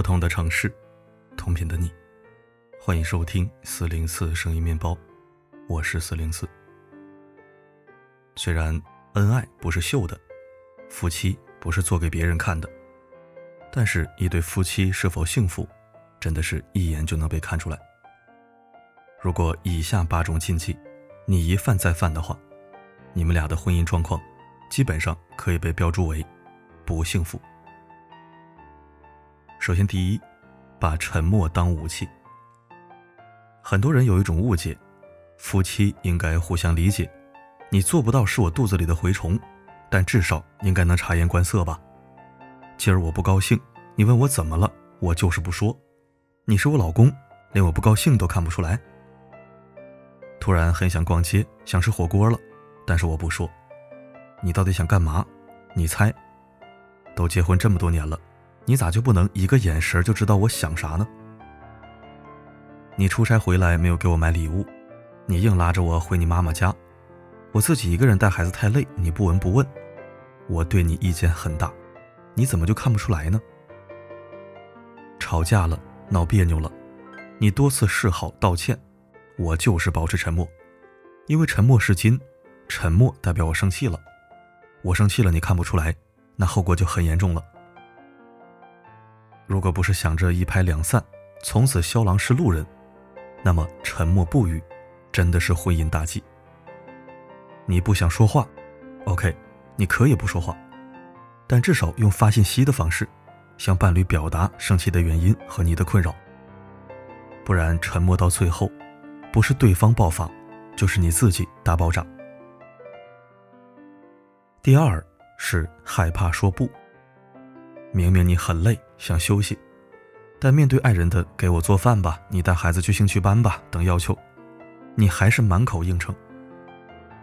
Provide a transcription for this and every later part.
不同的城市，同频的你，欢迎收听四零四声音面包，我是四零四。虽然恩爱不是秀的，夫妻不是做给别人看的，但是，一对夫妻是否幸福，真的是一眼就能被看出来。如果以下八种禁忌你一犯再犯的话，你们俩的婚姻状况基本上可以被标注为不幸福。首先，第一，把沉默当武器。很多人有一种误解，夫妻应该互相理解。你做不到是我肚子里的蛔虫，但至少应该能察言观色吧。今儿我不高兴，你问我怎么了，我就是不说。你是我老公，连我不高兴都看不出来。突然很想逛街，想吃火锅了，但是我不说。你到底想干嘛？你猜。都结婚这么多年了。你咋就不能一个眼神就知道我想啥呢？你出差回来没有给我买礼物，你硬拉着我回你妈妈家，我自己一个人带孩子太累，你不闻不问，我对你意见很大，你怎么就看不出来呢？吵架了，闹别扭了，你多次示好道歉，我就是保持沉默，因为沉默是金，沉默代表我生气了，我生气了你看不出来，那后果就很严重了。如果不是想着一拍两散，从此萧郎是路人，那么沉默不语，真的是婚姻大忌。你不想说话，OK，你可以不说话，但至少用发信息的方式，向伴侣表达生气的原因和你的困扰。不然沉默到最后，不是对方爆发，就是你自己大爆炸。第二是害怕说不。明明你很累，想休息，但面对爱人的“给我做饭吧，你带孩子去兴趣班吧”等要求，你还是满口应承。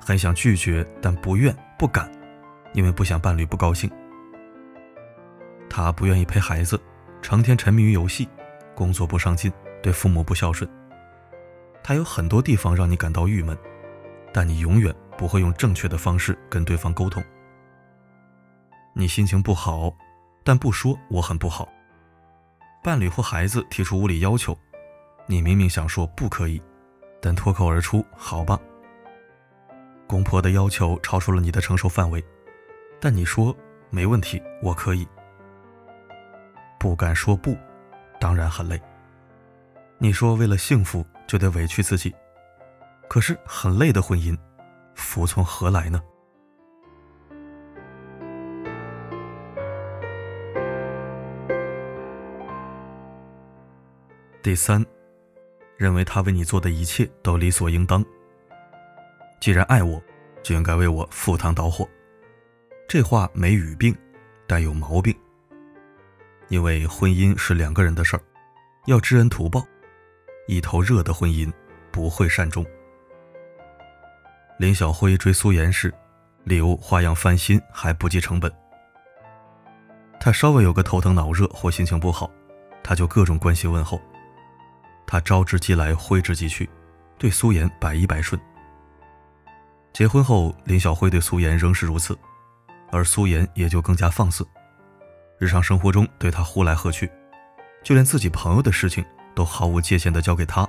很想拒绝，但不愿、不敢，因为不想伴侣不高兴。他不愿意陪孩子，成天沉迷于游戏，工作不上进，对父母不孝顺。他有很多地方让你感到郁闷，但你永远不会用正确的方式跟对方沟通。你心情不好。但不说我很不好。伴侣或孩子提出无理要求，你明明想说不可以，但脱口而出好吧。公婆的要求超出了你的承受范围，但你说没问题，我可以。不敢说不，当然很累。你说为了幸福就得委屈自己，可是很累的婚姻，服从何来呢？第三，认为他为你做的一切都理所应当。既然爱我，就应该为我赴汤蹈火。这话没语病，但有毛病。因为婚姻是两个人的事儿，要知恩图报。一头热的婚姻不会善终。林小辉追苏妍时，礼物花样翻新，还不计成本。他稍微有个头疼脑热或心情不好，他就各种关心问候。他招之即来，挥之即去，对苏妍百依百顺。结婚后，林小辉对苏妍仍是如此，而苏妍也就更加放肆。日常生活中对他呼来喝去，就连自己朋友的事情都毫无界限地交给他，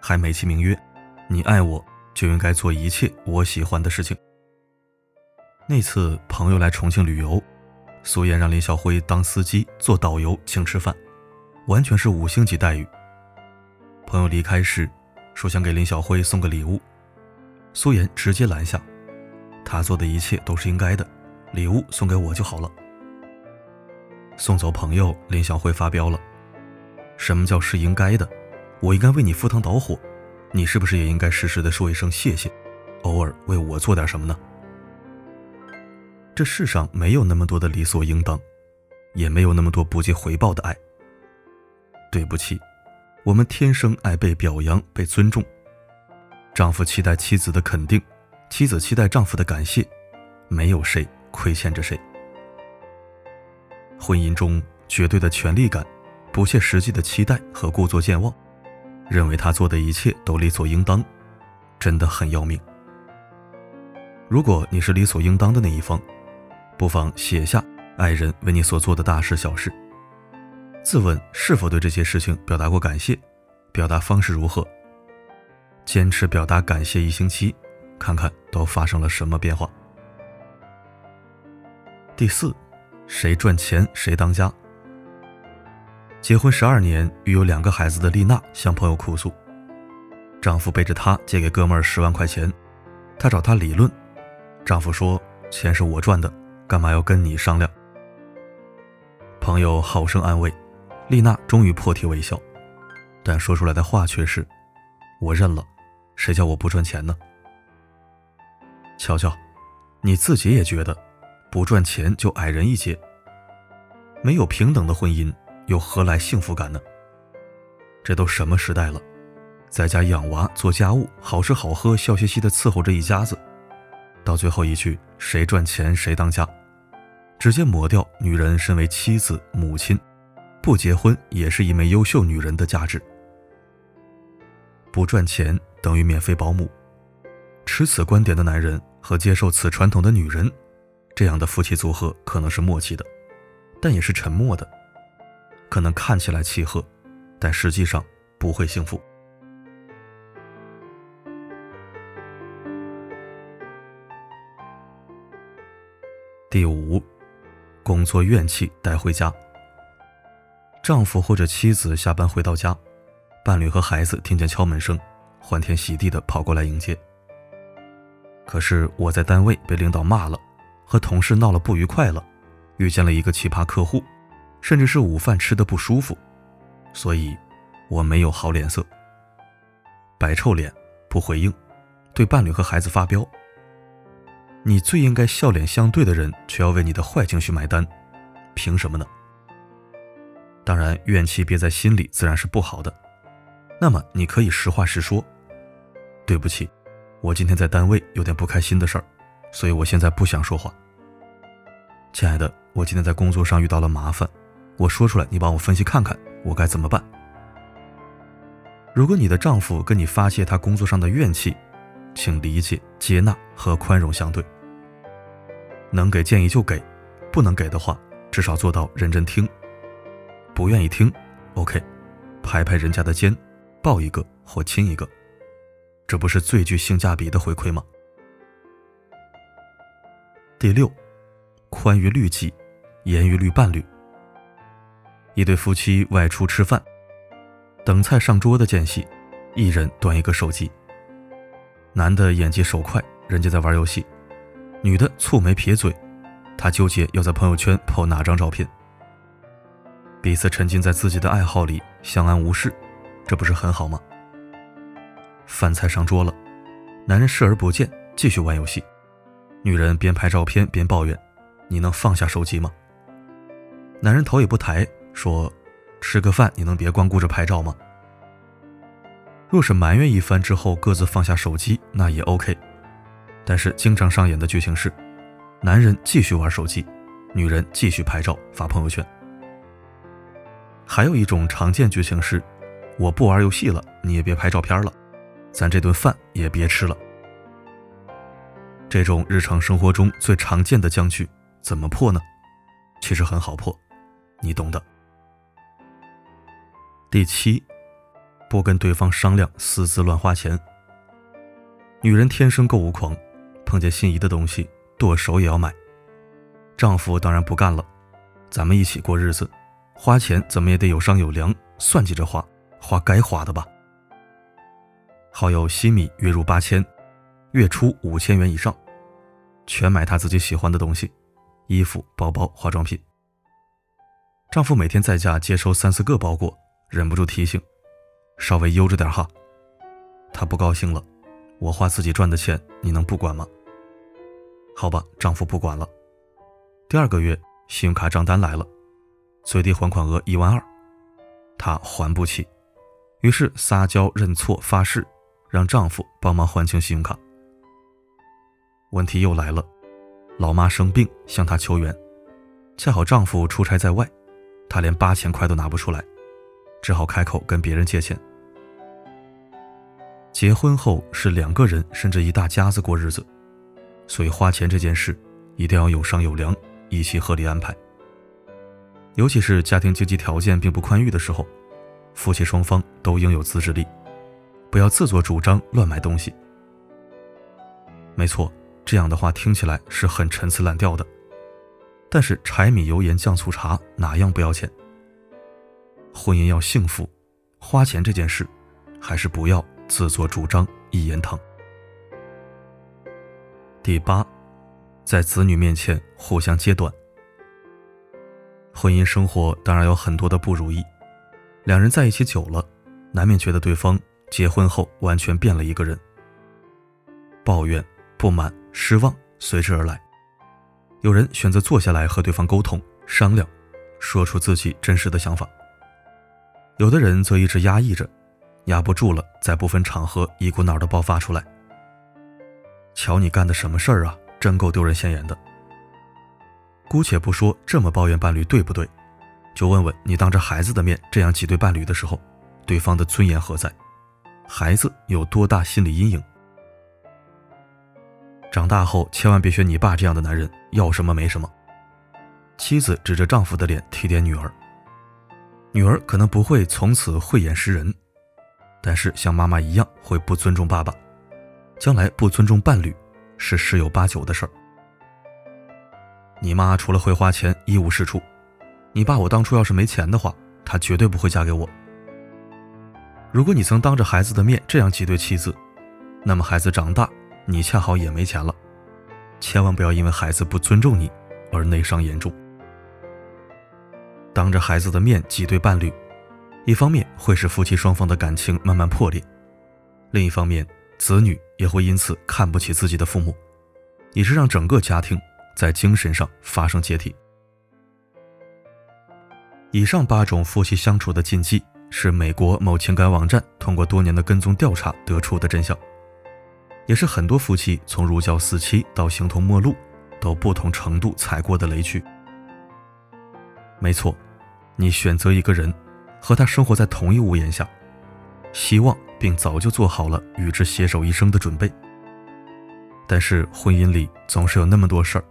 还美其名曰：“你爱我，就应该做一切我喜欢的事情。”那次朋友来重庆旅游，苏妍让林小辉当司机、做导游、请吃饭，完全是五星级待遇。朋友离开时，说想给林小辉送个礼物，苏妍直接拦下。他做的一切都是应该的，礼物送给我就好了。送走朋友，林小辉发飙了：“什么叫是应该的？我应该为你赴汤蹈火，你是不是也应该适时的说一声谢谢，偶尔为我做点什么呢？”这世上没有那么多的理所应当，也没有那么多不计回报的爱。对不起。我们天生爱被表扬、被尊重。丈夫期待妻子的肯定，妻子期待丈夫的感谢，没有谁亏欠着谁。婚姻中绝对的权力感、不切实际的期待和故作健忘，认为他做的一切都理所应当，真的很要命。如果你是理所应当的那一方，不妨写下爱人为你所做的大事小事。自问是否对这些事情表达过感谢，表达方式如何。坚持表达感谢一星期，看看都发生了什么变化。第四，谁赚钱谁当家。结婚十二年，育有两个孩子的丽娜向朋友哭诉，丈夫背着她借给哥们儿十万块钱，她找他理论，丈夫说钱是我赚的，干嘛要跟你商量？朋友好生安慰，丽娜终于破涕为笑，但说出来的话却是：我认了。谁叫我不赚钱呢？瞧瞧，你自己也觉得，不赚钱就矮人一截。没有平等的婚姻，又何来幸福感呢？这都什么时代了，在家养娃、做家务、好吃好喝、笑嘻嘻的伺候着一家子，到最后一句“谁赚钱谁当家”，直接抹掉女人身为妻子、母亲，不结婚也是一枚优秀女人的价值。不赚钱。等于免费保姆，持此观点的男人和接受此传统的女人，这样的夫妻组合可能是默契的，但也是沉默的，可能看起来契合，但实际上不会幸福。第五，工作怨气带回家。丈夫或者妻子下班回到家，伴侣和孩子听见敲门声。欢天喜地的跑过来迎接。可是我在单位被领导骂了，和同事闹了不愉快了，遇见了一个奇葩客户，甚至是午饭吃的不舒服，所以我没有好脸色，摆臭脸，不回应，对伴侣和孩子发飙。你最应该笑脸相对的人，却要为你的坏情绪买单，凭什么呢？当然，怨气憋在心里自然是不好的，那么你可以实话实说。对不起，我今天在单位有点不开心的事儿，所以我现在不想说话。亲爱的，我今天在工作上遇到了麻烦，我说出来，你帮我分析看看，我该怎么办？如果你的丈夫跟你发泄他工作上的怨气，请理解、接纳和宽容相对。能给建议就给，不能给的话，至少做到认真听。不愿意听，OK，拍拍人家的肩，抱一个或亲一个。这不是最具性价比的回馈吗？第六，宽于律己，严于律伴侣。一对夫妻外出吃饭，等菜上桌的间隙，一人端一个手机。男的眼疾手快，人家在玩游戏；女的蹙眉撇嘴，她纠结要在朋友圈 po 哪张照片。彼此沉浸在自己的爱好里，相安无事，这不是很好吗？饭菜上桌了，男人视而不见，继续玩游戏。女人边拍照片边抱怨：“你能放下手机吗？”男人头也不抬说：“吃个饭，你能别光顾着拍照吗？”若是埋怨一番之后各自放下手机，那也 OK。但是经常上演的剧情是：男人继续玩手机，女人继续拍照发朋友圈。还有一种常见剧情是：我不玩游戏了，你也别拍照片了。咱这顿饭也别吃了。这种日常生活中最常见的僵局怎么破呢？其实很好破，你懂的。第七，不跟对方商量，私自乱花钱。女人天生购物狂，碰见心仪的东西，剁手也要买。丈夫当然不干了，咱们一起过日子，花钱怎么也得有商有量，算计着花，花该花的吧。好友西米月入八千，月初五千元以上，全买她自己喜欢的东西，衣服、包包、化妆品。丈夫每天在家接收三四个包裹，忍不住提醒：“稍微悠着点哈。”她不高兴了：“我花自己赚的钱，你能不管吗？”好吧，丈夫不管了。第二个月，信用卡账单来了，最低还款额一万二，她还不起，于是撒娇认错发誓。让丈夫帮忙还清信用卡。问题又来了，老妈生病向她求援，恰好丈夫出差在外，她连八千块都拿不出来，只好开口跟别人借钱。结婚后是两个人甚至一大家子过日子，所以花钱这件事一定要有商有量，一起合理安排。尤其是家庭经济条件并不宽裕的时候，夫妻双方都应有自制力，不要自作主张乱买东西。没错，这样的话听起来是很陈词滥调的，但是柴米油盐酱醋茶哪样不要钱？婚姻要幸福，花钱这件事，还是不要自作主张一言堂。第八，在子女面前互相揭短。婚姻生活当然有很多的不如意，两人在一起久了，难免觉得对方结婚后完全变了一个人。抱怨、不满、失望随之而来。有人选择坐下来和对方沟通商量，说出自己真实的想法。有的人则一直压抑着，压不住了，在部分场合一股脑的爆发出来。瞧你干的什么事儿啊！真够丢人现眼的。姑且不说这么抱怨伴侣对不对，就问问你当着孩子的面这样挤兑伴侣的时候，对方的尊严何在？孩子有多大心理阴影？长大后千万别学你爸这样的男人，要什么没什么。妻子指着丈夫的脸提点女儿，女儿可能不会从此慧眼识人，但是像妈妈一样会不尊重爸爸。将来不尊重伴侣，是十有八九的事儿。你妈除了会花钱一无是处，你爸我当初要是没钱的话，他绝对不会嫁给我。如果你曾当着孩子的面这样挤兑妻子，那么孩子长大，你恰好也没钱了。千万不要因为孩子不尊重你而内伤严重。当着孩子的面挤兑伴侣，一方面会使夫妻双方的感情慢慢破裂，另一方面。子女也会因此看不起自己的父母，你是让整个家庭在精神上发生解体。以上八种夫妻相处的禁忌，是美国某情感网站通过多年的跟踪调查得出的真相，也是很多夫妻从如胶似漆到形同陌路，都不同程度踩过的雷区。没错，你选择一个人，和他生活在同一屋檐下，希望。并早就做好了与之携手一生的准备。但是婚姻里总是有那么多事儿，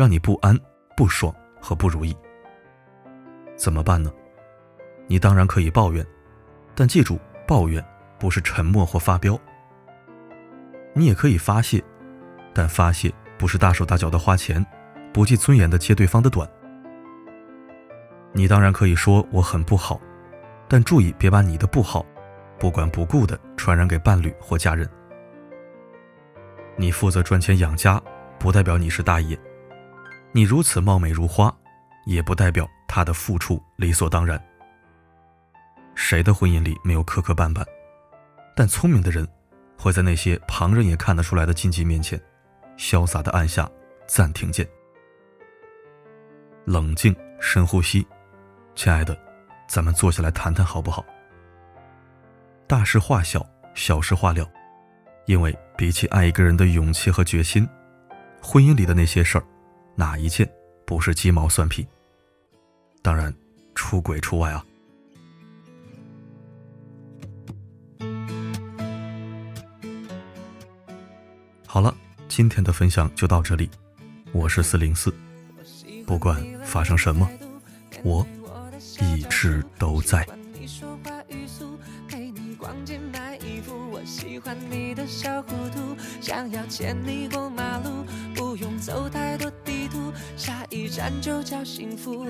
让你不安、不爽和不如意。怎么办呢？你当然可以抱怨，但记住，抱怨不是沉默或发飙。你也可以发泄，但发泄不是大手大脚的花钱，不计尊严的揭对方的短。你当然可以说我很不好，但注意别把你的不好。不管不顾的传染给伴侣或家人。你负责赚钱养家，不代表你是大爷；你如此貌美如花，也不代表他的付出理所当然。谁的婚姻里没有磕磕绊绊？但聪明的人会在那些旁人也看得出来的禁忌面前，潇洒的按下暂停键。冷静，深呼吸，亲爱的，咱们坐下来谈谈好不好？大事化小，小事化了，因为比起爱一个人的勇气和决心，婚姻里的那些事儿，哪一件不是鸡毛蒜皮？当然，出轨除外啊。好了，今天的分享就到这里，我是四零四，不管发生什么，我一直都在。想要牵你过马路，不用走太多，下一站就叫幸福。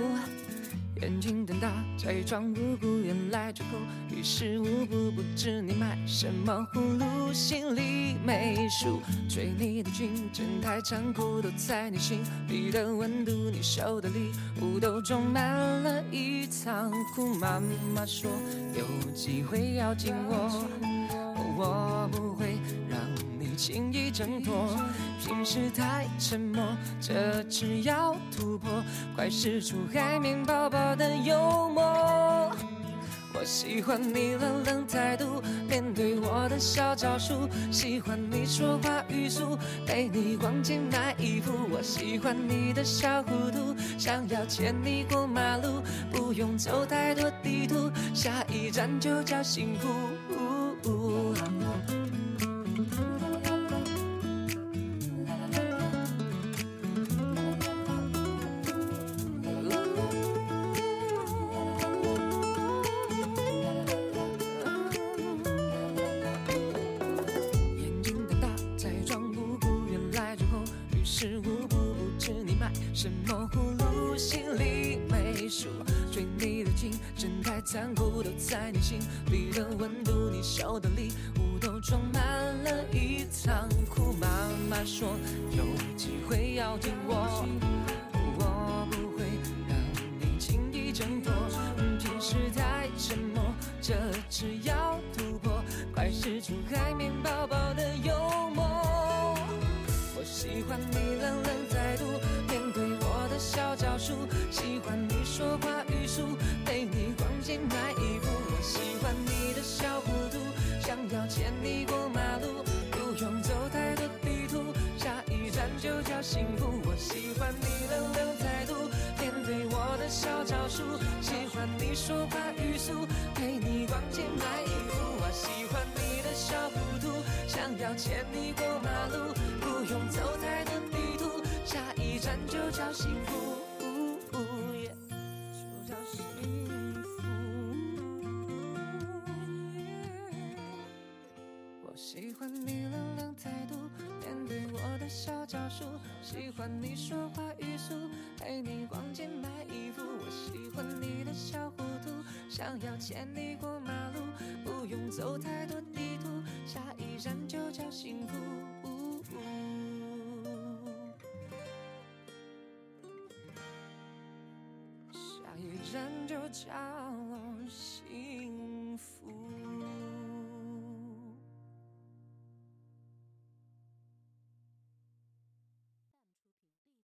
眼睛瞪大，假装无辜，原来出口于事无补，不知你买什么葫芦，心里没数。追你的军阵太残酷，都在你心里的温度，你收的礼物都装满了一仓库。妈妈说有机会要紧我，我不会轻易挣脱。平时太沉默，这次要突破，快使出海绵宝宝的幽默。我喜欢你冷冷态度，面对我的小招数，喜欢你说话语速，陪你逛街买衣服。我喜欢你的小糊涂，想要牵你过马路，不用走太多地图，下一站就叫幸福。装满了一仓库。妈妈说有机会要听我，我不会让你轻易挣脱。平时太沉默，这次要突破，快使出海绵宝宝的幽默。我喜欢你冷冷态度，面对我的小招数，喜欢你说话语速，陪你逛街买牵你过马路，不用走太多地图，下一站就叫幸福。我喜欢你冷冷态度，面对我的小招数，喜欢你说话语速，陪你逛街买衣服。我喜欢你的小糊涂，想要牵你过马路，不用走太多小招数，喜欢你说话语速，陪你逛街买衣服。我喜欢你的小糊涂，想要牵你过马路，不用走太多地图，下一站就叫幸福。下一站就叫幸